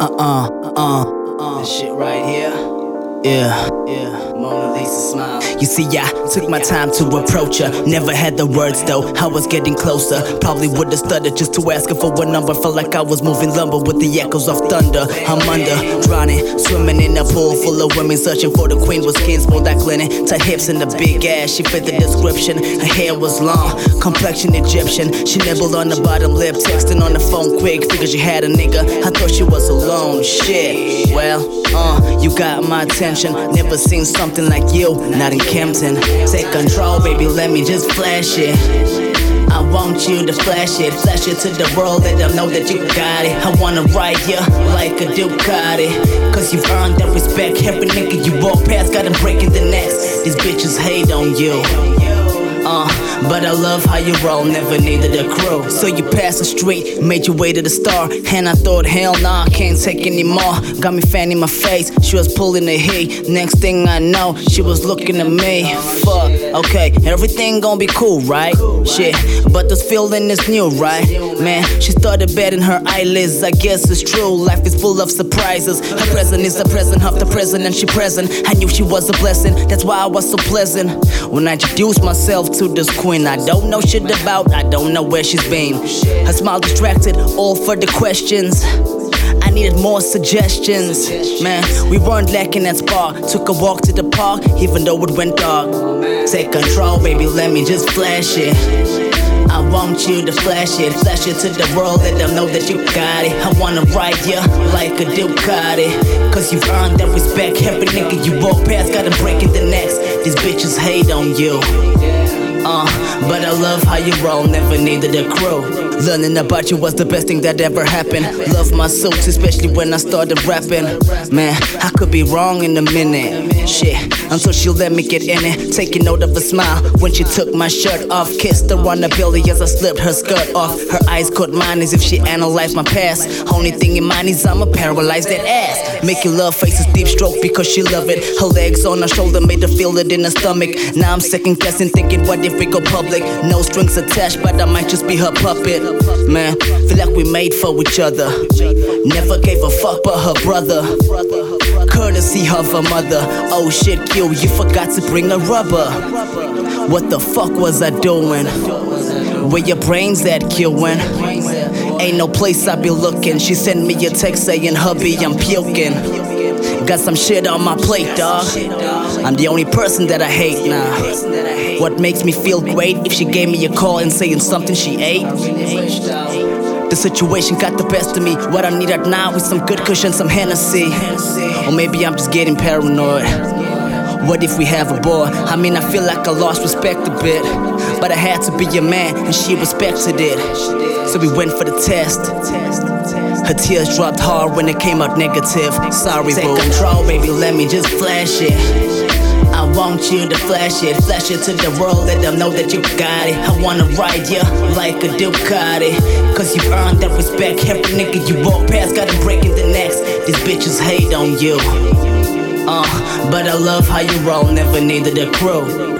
Uh uh uh uh. This shit right here. Yeah. Yeah. Mona Lisa smile. You see, I took my time to approach her. Never had the words though, I was getting closer. Probably would've stuttered just to ask her for a number. Felt like I was moving lumber with the echoes of thunder. I'm under, drowning, swimming in a pool full of women, searching for the queen with skin smooth like linen. Tight hips and a big ass, she fit the description. Her hair was long, complexion Egyptian. She nibbled on the bottom lip, texting on the phone quick. Figured she had a nigga, I thought she was alone. Shit, well, uh, you got my attention. Never seen something like you, not in Kempton. Take control, baby, let me just flash it. I want you to flash it, flash it to the world, let them know that you got it. I wanna ride ya like a Ducati, cause you've earned that respect. Every nigga you walk past got him breaking the necks. These bitches hate on you. But I love how you roll, never needed a crew. So you passed the street, made your way to the star. And I thought, hell nah, can't take anymore. Got me fanning my face, she was pulling the heat. Next thing I know, she was looking at me. Fuck, okay, everything gon' be cool, right? Shit, but this feeling is new, right? Man, she started betting her eyelids, I guess it's true. Life is full of surprises. Her present is the present of the present, and she present. I knew she was a blessing, that's why I was so pleasant. When I introduced myself to this queen, I don't know shit about, I don't know where she's been. Her smile distracted, all for the questions. I needed more suggestions. Man, we weren't lacking that spark. Took a walk to the park, even though it went dark. Take control, baby, let me just flash it. I want you to flash it, flash it to the world, let them know that you got it. I wanna ride ya like a Ducati, cause you've earned that respect. Every nigga you walk past gotta break breaking the necks. These bitches hate on you. Uh, but I love how you roll, never needed a crew. Learning about you was the best thing that ever happened. Love my suits, especially when I started rapping. Man, I could be wrong in a minute. Shit, until she let me get in it. Taking note of a smile when she took my shirt off. Kissed her on the belly as I slipped her skirt off. Her eyes caught mine as if she analyzed my past. Only thing in mind is I'ma paralyze that ass. Making love faces deep stroke because she love it. Her legs on her shoulder made her feel it in her stomach. Now I'm second guessing, thinking what if we go public? No strings attached, but I might just be her puppet. Man, feel like we made for each other. Never gave a fuck but her brother. Courtesy of her mother. Oh shit, Q, you forgot to bring a rubber. What the fuck was I doing? Where your brains at, Qing? Ain't no place I be looking. She sent me a text saying, hubby, I'm puking. Got some shit on my plate, dog. I'm the only person that I hate now. What makes me feel great if she gave me a call and saying something she ate? The situation got the best of me. What I need right now is some good cushion, some Hennessy. Or maybe I'm just getting paranoid. What if we have a boy? I mean, I feel like I lost respect a bit. But I had to be your man, and she respected it. So we went for the test. Her tears dropped hard when it came out negative. Sorry, Take boo. control, baby, let me just flash it. I want you to flash it, flash it to the world, let them know that you got it. I wanna ride ya like a Ducati, cause you've earned that respect. Every nigga you walk past gotta break in the next. These bitches hate on you. Uh, but I love how you roll, never needed a crew.